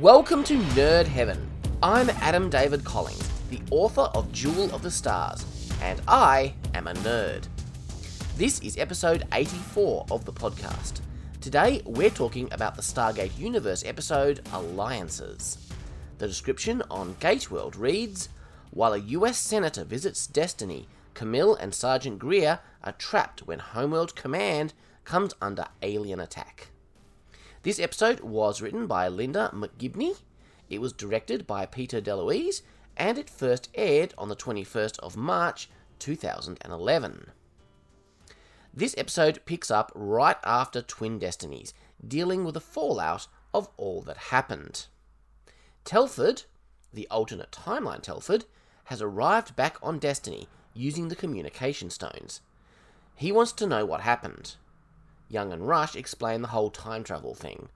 Welcome to Nerd Heaven. I'm Adam David Collins, the author of Jewel of the Stars, and I am a nerd. This is episode 84 of the podcast. Today, we're talking about the Stargate Universe episode Alliances. The description on Gateworld reads While a US senator visits Destiny, Camille and Sergeant Greer are trapped when Homeworld Command comes under alien attack. This episode was written by Linda McGibney, it was directed by Peter DeLuise, and it first aired on the 21st of March 2011. This episode picks up right after Twin Destinies, dealing with the fallout of all that happened. Telford, the alternate timeline Telford, has arrived back on Destiny using the communication stones. He wants to know what happened. Young and Rush explain the whole time travel thing.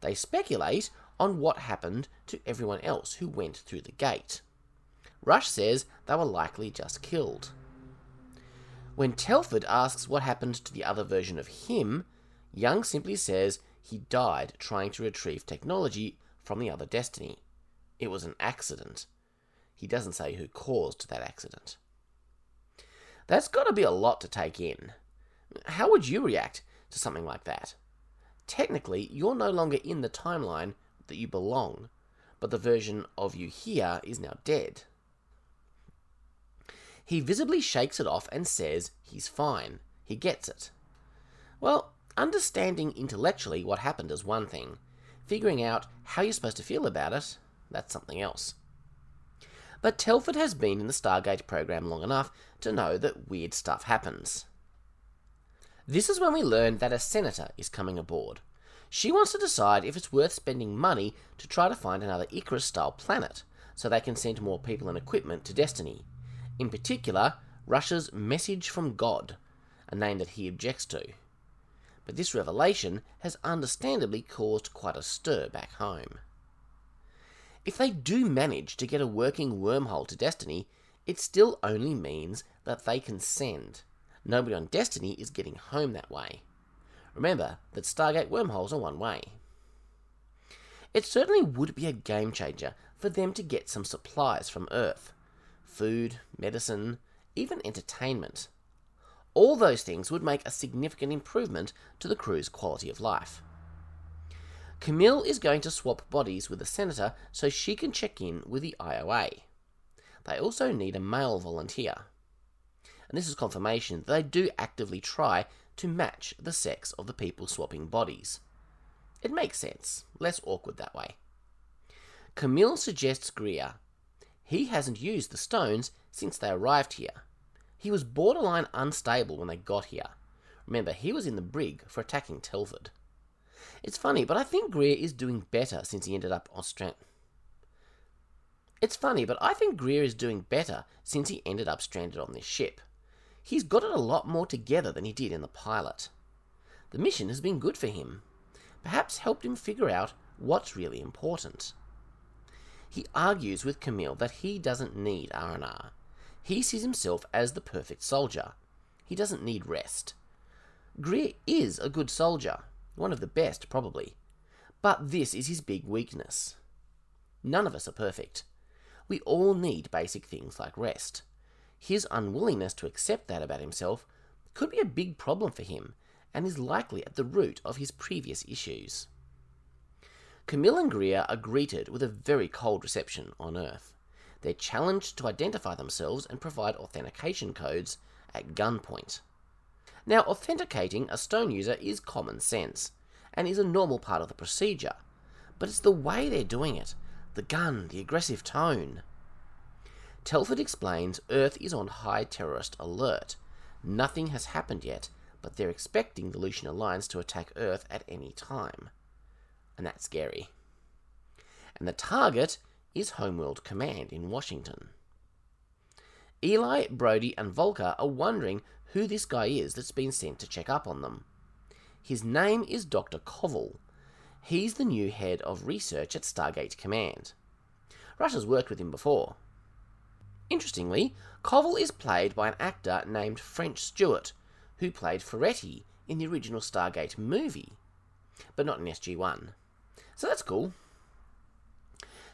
They speculate on what happened to everyone else who went through the gate. Rush says they were likely just killed. When Telford asks what happened to the other version of him, Young simply says he died trying to retrieve technology from the other Destiny. It was an accident. He doesn't say who caused that accident. That's got to be a lot to take in. How would you react to something like that? Technically, you're no longer in the timeline that you belong, but the version of you here is now dead. He visibly shakes it off and says he's fine. He gets it. Well, understanding intellectually what happened is one thing. Figuring out how you're supposed to feel about it, that's something else. But Telford has been in the Stargate program long enough to know that weird stuff happens. This is when we learn that a senator is coming aboard. She wants to decide if it's worth spending money to try to find another Icarus style planet so they can send more people and equipment to Destiny. In particular, Rush's Message from God, a name that he objects to. But this revelation has understandably caused quite a stir back home. If they do manage to get a working wormhole to Destiny, it still only means that they can send. Nobody on Destiny is getting home that way. Remember that Stargate wormholes are one way. It certainly would be a game changer for them to get some supplies from Earth food, medicine, even entertainment. All those things would make a significant improvement to the crew's quality of life. Camille is going to swap bodies with the senator so she can check in with the IOA. They also need a male volunteer. And this is confirmation that they do actively try to match the sex of the people swapping bodies. It makes sense, less awkward that way. Camille suggests Greer. He hasn't used the stones since they arrived here. He was borderline unstable when they got here. Remember, he was in the brig for attacking Telford. It's funny, but I think Greer is doing better since he ended up strand. It's funny, but I think Greer is doing better since he ended up stranded on this ship. He's got it a lot more together than he did in the pilot. The mission has been good for him, perhaps helped him figure out what's really important. He argues with Camille that he doesn't need R&R. He sees himself as the perfect soldier. He doesn't need rest. Greer is a good soldier, one of the best probably. But this is his big weakness. None of us are perfect. We all need basic things like rest. His unwillingness to accept that about himself could be a big problem for him and is likely at the root of his previous issues. Camille and Greer are greeted with a very cold reception on Earth. They're challenged to identify themselves and provide authentication codes at gunpoint. Now, authenticating a stone user is common sense and is a normal part of the procedure, but it's the way they're doing it the gun, the aggressive tone. Telford explains Earth is on high terrorist alert. Nothing has happened yet, but they're expecting the Lucian Alliance to attack Earth at any time. And that's scary. And the target is Homeworld Command in Washington. Eli, Brody, and Volker are wondering who this guy is that's been sent to check up on them. His name is Dr. Koval. He's the new head of research at Stargate Command. Rush has worked with him before. Interestingly, Koval is played by an actor named French Stewart, who played Ferretti in the original Stargate movie, but not in SG1. So that's cool.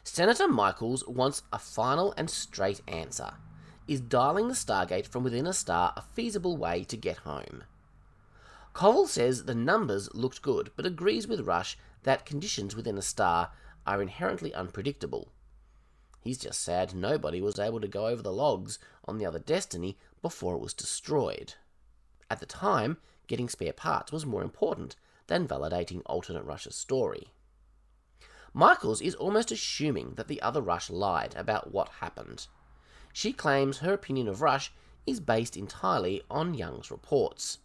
Senator Michaels wants a final and straight answer. Is dialing the Stargate from within a star a feasible way to get home? Covell says the numbers looked good, but agrees with Rush that conditions within a star are inherently unpredictable. He's just sad nobody was able to go over the logs on the other Destiny before it was destroyed. At the time, getting spare parts was more important than validating alternate Rush's story. Michaels is almost assuming that the other Rush lied about what happened. She claims her opinion of Rush is based entirely on Young's reports.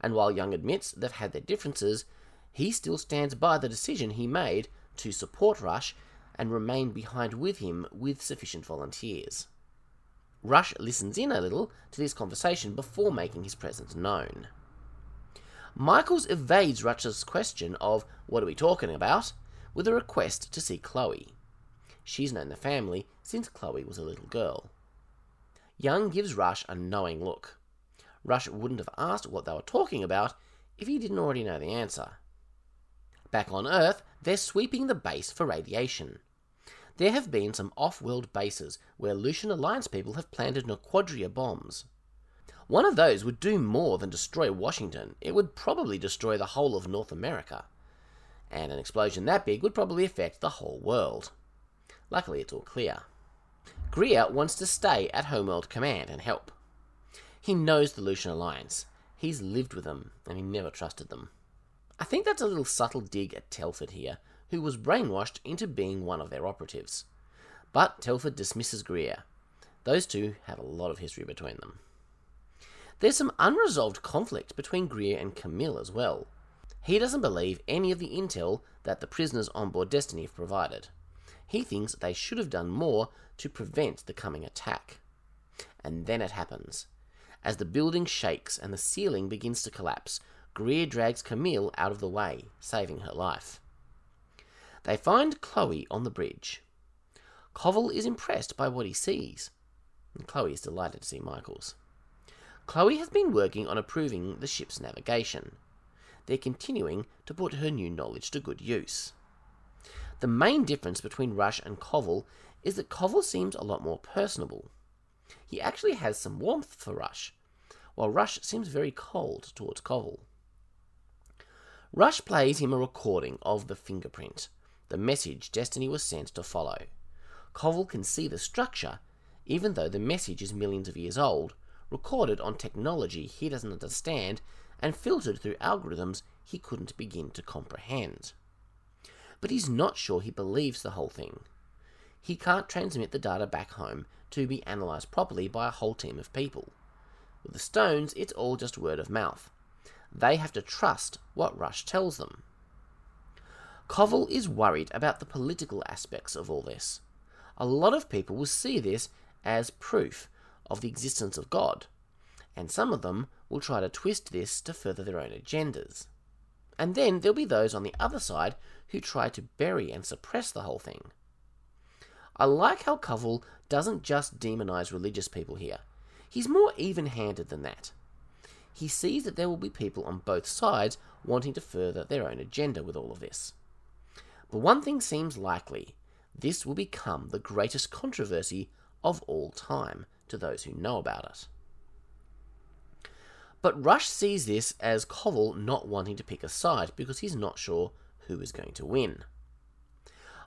And while Young admits they've had their differences, he still stands by the decision he made to support Rush and remain behind with him with sufficient volunteers. Rush listens in a little to this conversation before making his presence known. Michaels evades Rush's question of, What are we talking about? with a request to see Chloe. She's known the family since Chloe was a little girl. Young gives Rush a knowing look. Rush wouldn't have asked what they were talking about if he didn't already know the answer. Back on Earth, they're sweeping the base for radiation. There have been some off world bases where Lucian Alliance people have planted Naquadria bombs. One of those would do more than destroy Washington, it would probably destroy the whole of North America. And an explosion that big would probably affect the whole world. Luckily, it's all clear. Greer wants to stay at Homeworld Command and help. He knows the Lucian Alliance. He's lived with them, and he never trusted them. I think that's a little subtle dig at Telford here, who was brainwashed into being one of their operatives. But Telford dismisses Greer. Those two have a lot of history between them. There's some unresolved conflict between Greer and Camille as well. He doesn't believe any of the intel that the prisoners on board Destiny have provided. He thinks they should have done more to prevent the coming attack. And then it happens. As the building shakes and the ceiling begins to collapse, Greer drags Camille out of the way, saving her life. They find Chloe on the bridge. Covell is impressed by what he sees, and Chloe is delighted to see Michaels. Chloe has been working on improving the ship's navigation. They're continuing to put her new knowledge to good use. The main difference between Rush and Covell is that Covell seems a lot more personable. He actually has some warmth for Rush, while Rush seems very cold towards Covell. Rush plays him a recording of the fingerprint, the message Destiny was sent to follow. Covell can see the structure, even though the message is millions of years old, recorded on technology he doesn't understand, and filtered through algorithms he couldn't begin to comprehend. But he's not sure he believes the whole thing. He can't transmit the data back home to be analysed properly by a whole team of people. With the stones, it's all just word of mouth. They have to trust what Rush tells them. Covell is worried about the political aspects of all this. A lot of people will see this as proof of the existence of God, and some of them will try to twist this to further their own agendas. And then there'll be those on the other side who try to bury and suppress the whole thing. I like how Covell doesn't just demonize religious people here. He's more even handed than that he sees that there will be people on both sides wanting to further their own agenda with all of this. But one thing seems likely this will become the greatest controversy of all time to those who know about it. But Rush sees this as Covell not wanting to pick a side because he's not sure who is going to win.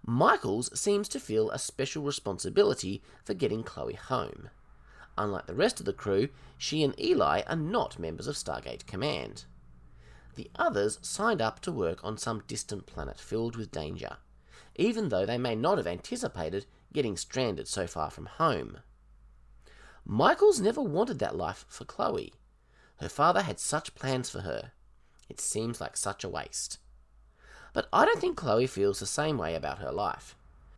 Michaels seems to feel a special responsibility for getting Chloe home. Unlike the rest of the crew, she and Eli are not members of Stargate Command. The others signed up to work on some distant planet filled with danger, even though they may not have anticipated getting stranded so far from home. Michaels never wanted that life for Chloe. Her father had such plans for her. It seems like such a waste. But I don't think Chloe feels the same way about her life.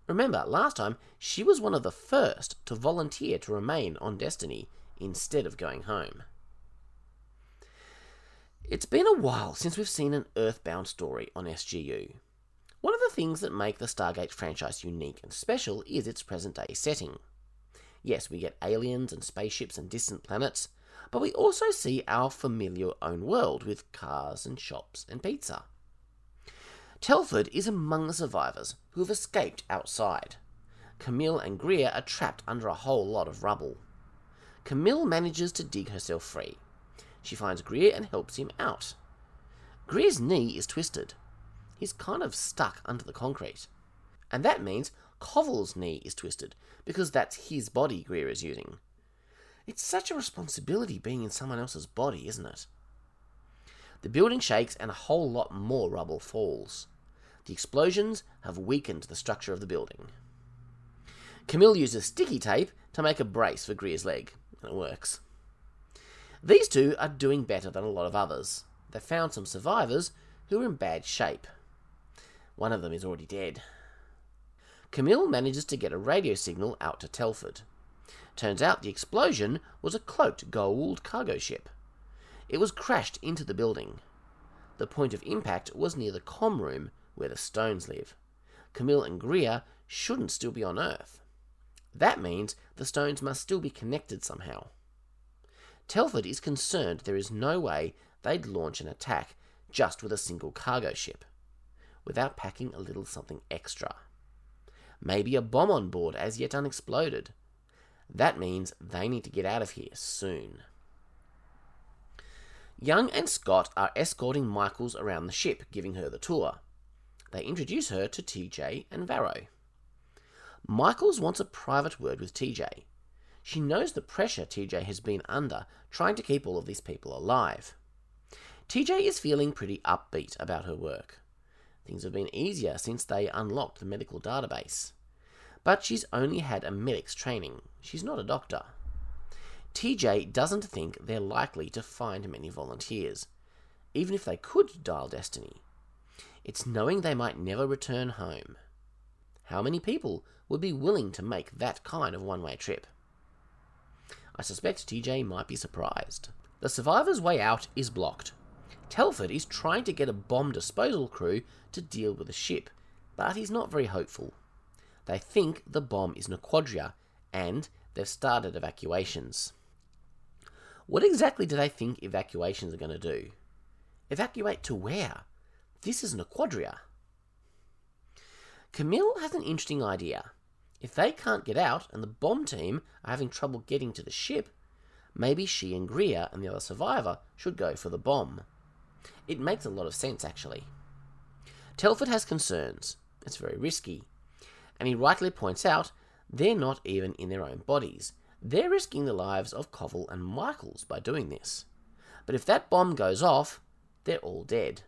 Remember, last time she was one of the first to volunteer to remain on Destiny instead of going home. It's been a while since we've seen an Earthbound story on SGU. One of the things that make the Stargate franchise unique and special is its present day setting. Yes, we get aliens and spaceships and distant planets, but we also see our familiar own world with cars and shops and pizza. Telford is among the survivors who have escaped outside. Camille and Greer are trapped under a whole lot of rubble. Camille manages to dig herself free. She finds Greer and helps him out. Greer's knee is twisted. He's kind of stuck under the concrete. And that means Koval's knee is twisted, because that's his body Greer is using. It's such a responsibility being in someone else's body, isn't it? The building shakes and a whole lot more rubble falls. The explosions have weakened the structure of the building. Camille uses sticky tape to make a brace for Greer's leg, and it works. These two are doing better than a lot of others. They found some survivors who are in bad shape. One of them is already dead. Camille manages to get a radio signal out to Telford. Turns out the explosion was a cloaked Goa'uld cargo ship. It was crashed into the building. The point of impact was near the com room where the Stones live. Camille and Greer shouldn't still be on Earth. That means the Stones must still be connected somehow. Telford is concerned there is no way they'd launch an attack just with a single cargo ship, without packing a little something extra. Maybe a bomb on board as yet unexploded. That means they need to get out of here soon. Young and Scott are escorting Michaels around the ship, giving her the tour. They introduce her to TJ and Varro. Michaels wants a private word with TJ. She knows the pressure TJ has been under trying to keep all of these people alive. TJ is feeling pretty upbeat about her work. Things have been easier since they unlocked the medical database. But she's only had a medic's training. She's not a doctor. TJ doesn't think they're likely to find many volunteers, even if they could dial Destiny. It's knowing they might never return home. How many people would be willing to make that kind of one way trip? I suspect TJ might be surprised. The survivor's way out is blocked. Telford is trying to get a bomb disposal crew to deal with the ship, but he's not very hopeful. They think the bomb is Naquadria, and they've started evacuations. What exactly do they think evacuations are going to do? Evacuate to where? This isn't a quadria. Camille has an interesting idea. If they can't get out and the bomb team are having trouble getting to the ship, maybe she and Greer and the other survivor should go for the bomb. It makes a lot of sense, actually. Telford has concerns. It's very risky. And he rightly points out they're not even in their own bodies. They're risking the lives of Koval and Michaels by doing this. But if that bomb goes off, they're all dead.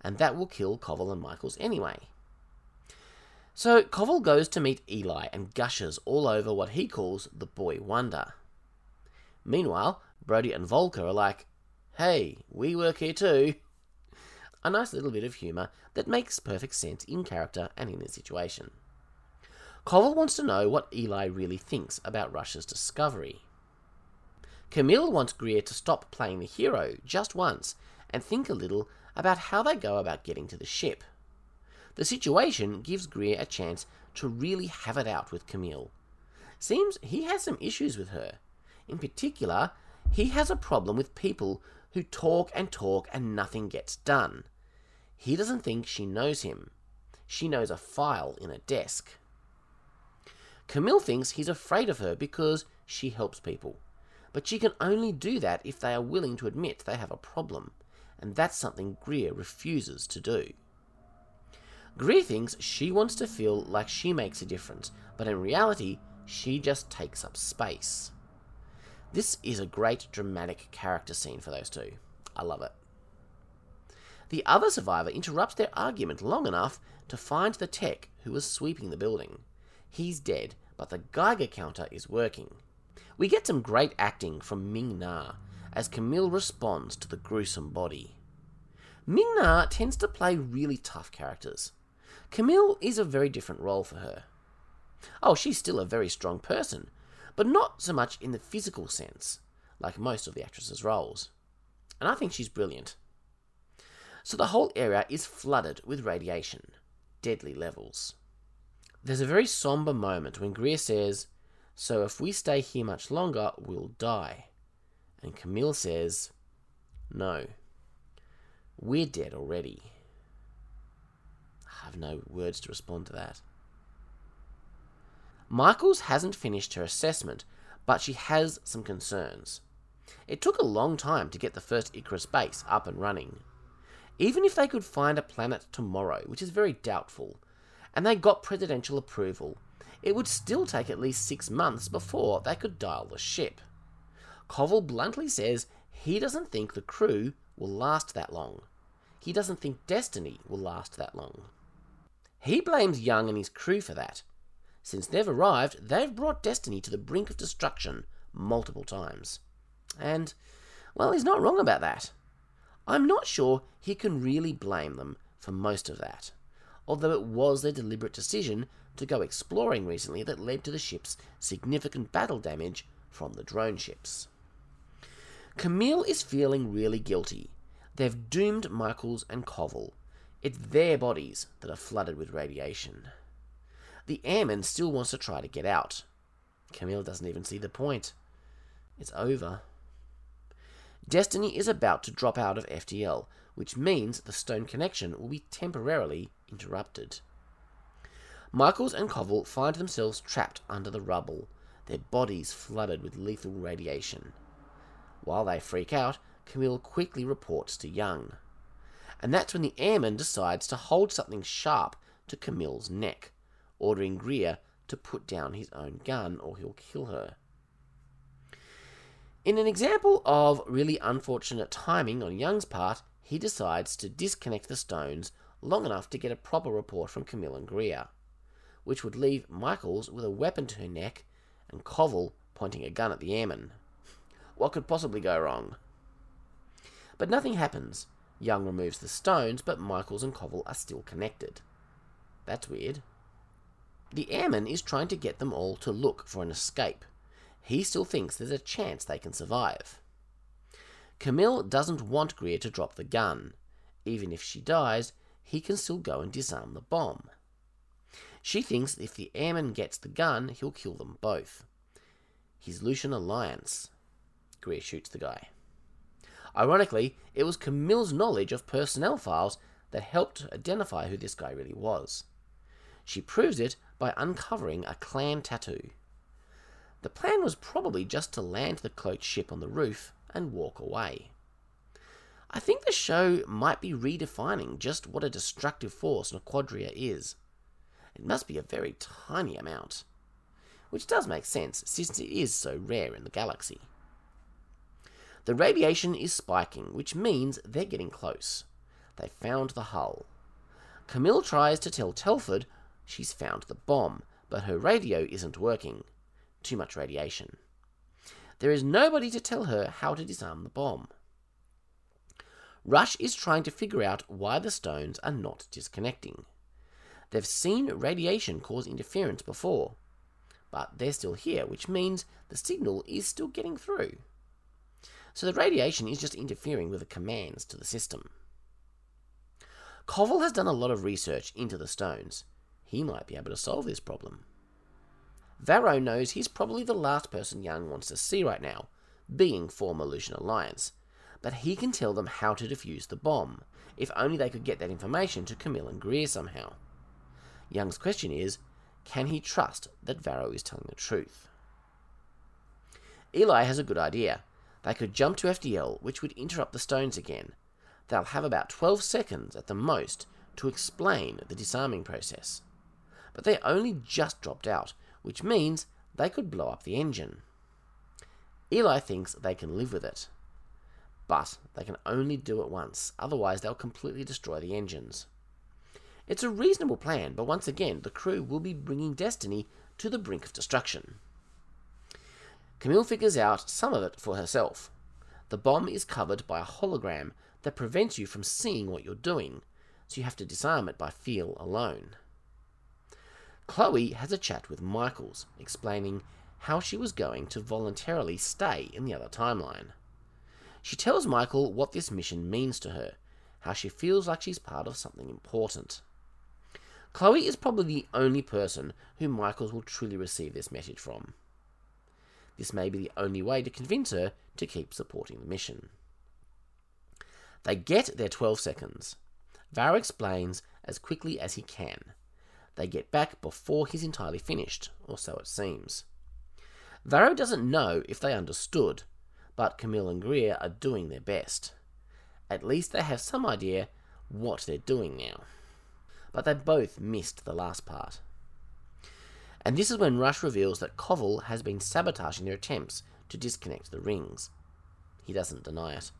And that will kill Koval and Michaels anyway. So Koval goes to meet Eli and gushes all over what he calls the boy wonder. Meanwhile, Brody and Volker are like, hey, we work here too. A nice little bit of humour that makes perfect sense in character and in the situation. Koval wants to know what Eli really thinks about Rush's discovery. Camille wants Greer to stop playing the hero just once and think a little about how they go about getting to the ship. The situation gives Greer a chance to really have it out with Camille. Seems he has some issues with her. In particular, he has a problem with people who talk and talk and nothing gets done. He doesn't think she knows him. She knows a file in a desk. Camille thinks he's afraid of her because she helps people. But she can only do that if they are willing to admit they have a problem, and that's something Greer refuses to do. Greer thinks she wants to feel like she makes a difference, but in reality, she just takes up space. This is a great dramatic character scene for those two. I love it. The other survivor interrupts their argument long enough to find the tech who was sweeping the building. He's dead, but the Geiger counter is working. We get some great acting from Ming Na as Camille responds to the gruesome body. Ming Na tends to play really tough characters. Camille is a very different role for her. Oh, she's still a very strong person, but not so much in the physical sense, like most of the actress's roles. And I think she's brilliant. So the whole area is flooded with radiation, deadly levels. There's a very somber moment when Greer says, So if we stay here much longer, we'll die. And Camille says, No. We're dead already. I have no words to respond to that. Michaels hasn't finished her assessment, but she has some concerns. It took a long time to get the first Icarus base up and running. Even if they could find a planet tomorrow, which is very doubtful, and they got presidential approval, it would still take at least six months before they could dial the ship. Koval bluntly says he doesn't think the crew will last that long. He doesn't think Destiny will last that long. He blames Young and his crew for that. Since they've arrived, they've brought Destiny to the brink of destruction multiple times. And, well, he's not wrong about that. I'm not sure he can really blame them for most of that, although it was their deliberate decision to go exploring recently that led to the ship's significant battle damage from the drone ships. Camille is feeling really guilty. They've doomed Michaels and Koval. It's their bodies that are flooded with radiation. The airman still wants to try to get out. Camille doesn't even see the point. It's over. Destiny is about to drop out of FTL, which means the stone connection will be temporarily interrupted. Michaels and Koval find themselves trapped under the rubble, their bodies flooded with lethal radiation. While they freak out, Camille quickly reports to Young. And that's when the airman decides to hold something sharp to Camille's neck, ordering Greer to put down his own gun or he'll kill her. In an example of really unfortunate timing on Young's part, he decides to disconnect the stones long enough to get a proper report from Camille and Greer, which would leave Michaels with a weapon to her neck and Koval pointing a gun at the airman. What could possibly go wrong? But nothing happens. Young removes the stones, but Michaels and Koval are still connected. That's weird. The airman is trying to get them all to look for an escape, he still thinks there's a chance they can survive. Camille doesn't want Greer to drop the gun. Even if she dies, he can still go and disarm the bomb. She thinks if the airman gets the gun, he'll kill them both. His Lucian alliance. Greer shoots the guy. Ironically, it was Camille's knowledge of personnel files that helped identify who this guy really was. She proves it by uncovering a clan tattoo. The plan was probably just to land the cloaked ship on the roof and walk away. I think the show might be redefining just what a destructive force Naquadria is. It must be a very tiny amount. Which does make sense, since it is so rare in the galaxy. The radiation is spiking, which means they're getting close. They found the hull. Camille tries to tell Telford she's found the bomb, but her radio isn't working too much radiation. There is nobody to tell her how to disarm the bomb. Rush is trying to figure out why the stones are not disconnecting. They've seen radiation cause interference before, but they're still here, which means the signal is still getting through. So the radiation is just interfering with the commands to the system. Koval has done a lot of research into the stones. He might be able to solve this problem. Varro knows he's probably the last person Young wants to see right now, being former Lucian Alliance, but he can tell them how to defuse the bomb, if only they could get that information to Camille and Greer somehow. Young's question is, can he trust that Varro is telling the truth? Eli has a good idea. They could jump to FTL, which would interrupt the stones again. They'll have about 12 seconds at the most to explain the disarming process. But they only just dropped out, which means they could blow up the engine. Eli thinks they can live with it. But they can only do it once, otherwise, they'll completely destroy the engines. It's a reasonable plan, but once again, the crew will be bringing Destiny to the brink of destruction. Camille figures out some of it for herself. The bomb is covered by a hologram that prevents you from seeing what you're doing, so you have to disarm it by feel alone. Chloe has a chat with Michaels, explaining how she was going to voluntarily stay in the other timeline. She tells Michael what this mission means to her, how she feels like she's part of something important. Chloe is probably the only person who Michaels will truly receive this message from. This may be the only way to convince her to keep supporting the mission. They get their 12 seconds. Varro explains as quickly as he can They get back before he's entirely finished, or so it seems. Varro doesn't know if they understood, but Camille and Greer are doing their best. At least they have some idea what they're doing now. But they both missed the last part. And this is when Rush reveals that Koval has been sabotaging their attempts to disconnect the rings. He doesn't deny it.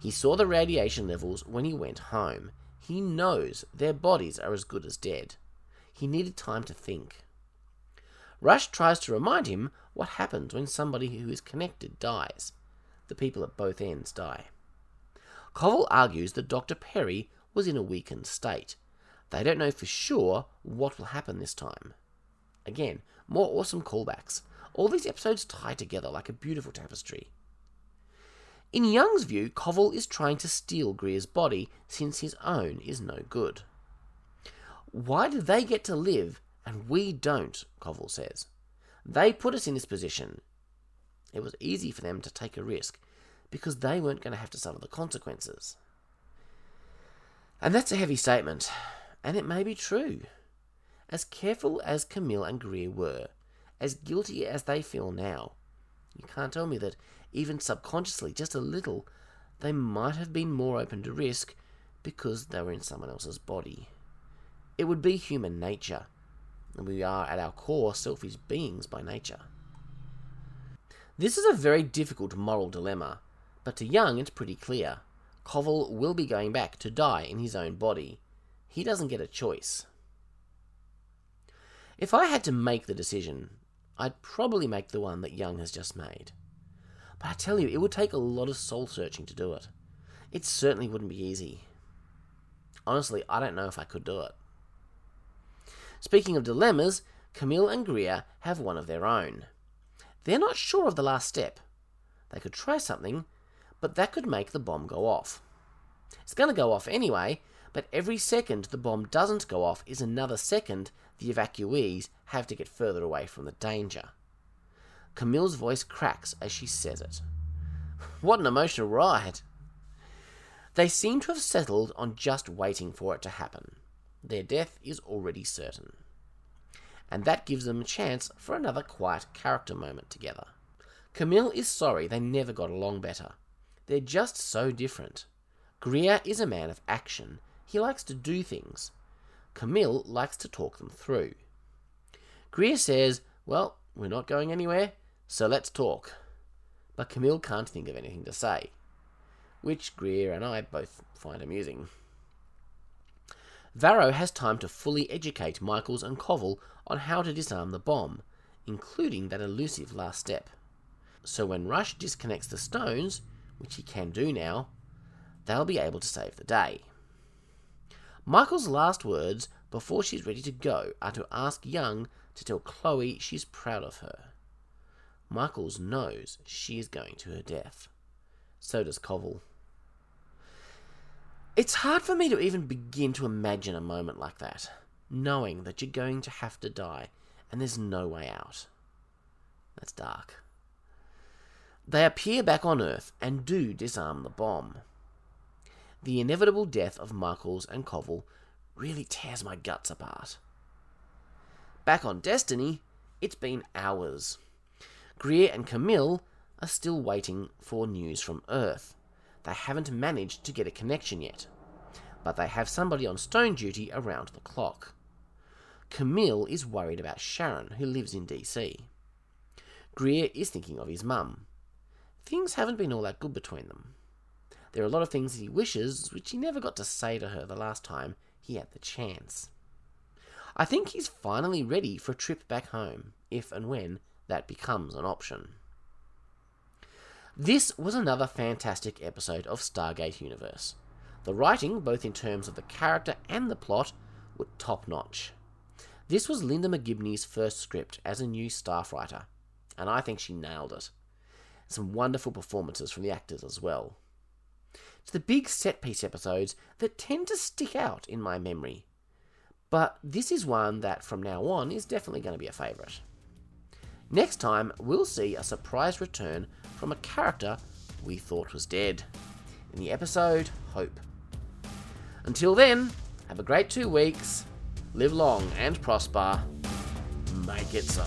He saw the radiation levels when he went home. He knows their bodies are as good as dead. He needed time to think. Rush tries to remind him what happens when somebody who is connected dies. The people at both ends die. Koval argues that Dr. Perry was in a weakened state. They don't know for sure what will happen this time. Again, more awesome callbacks. All these episodes tie together like a beautiful tapestry. In Young's view, Koval is trying to steal Greer's body since his own is no good. Why do they get to live and we don't? Koval says. They put us in this position. It was easy for them to take a risk because they weren't going to have to suffer the consequences. And that's a heavy statement, and it may be true. As careful as Camille and Greer were, as guilty as they feel now, you can't tell me that even subconsciously, just a little, they might have been more open to risk because they were in someone else's body. It would be human nature, we are at our core selfish beings by nature. This is a very difficult moral dilemma, but to Young it's pretty clear. Koval will be going back to die in his own body. He doesn't get a choice. If I had to make the decision, I'd probably make the one that Young has just made. But I tell you, it would take a lot of soul searching to do it. It certainly wouldn't be easy. Honestly, I don't know if I could do it. Speaking of dilemmas, Camille and Greer have one of their own. They're not sure of the last step. They could try something, but that could make the bomb go off. It's going to go off anyway, but every second the bomb doesn't go off is another second the evacuees have to get further away from the danger. Camille's voice cracks as she says it. What an emotional ride! They seem to have settled on just waiting for it to happen. Their death is already certain and that gives them a chance for another quiet character moment together. Camille is sorry they never got along better. They're just so different. Greer is a man of action. He likes to do things. Camille likes to talk them through. Greer says, Well, we're not going anywhere, so let's talk. But Camille can't think of anything to say, which Greer and I both find amusing. Varro has time to fully educate Michaels and Koval on how to disarm the bomb, including that elusive last step. So when Rush disconnects the stones, which he can do now, they'll be able to save the day. Michael's last words before she's ready to go are to ask Young to tell Chloe she's proud of her. Michaels knows she is going to her death. So does Koval. It's hard for me to even begin to imagine a moment like that knowing that you're going to have to die and there's no way out. That's dark. They appear back on Earth and do disarm the bomb. The inevitable death of Michaels and Koval really tears my guts apart. Back on Destiny, it's been hours. Greer and Camille are still waiting for news from Earth. They haven't managed to get a connection yet, but they have somebody on stone duty around the clock. Camille is worried about Sharon, who lives in DC. Greer is thinking of his mum. Things haven't been all that good between them. There are a lot of things he wishes which he never got to say to her the last time he had the chance. I think he's finally ready for a trip back home, if and when that becomes an option. This was another fantastic episode of Stargate Universe. The writing, both in terms of the character and the plot, were top notch. This was Linda McGibney's first script as a new staff writer, and I think she nailed it. Some wonderful performances from the actors as well. It's the big set piece episodes that tend to stick out in my memory, but this is one that from now on is definitely going to be a favourite. Next time, we'll see a surprise return from a character we thought was dead in the episode Hope. Until then, have a great two weeks Live long and prosper. Make it so.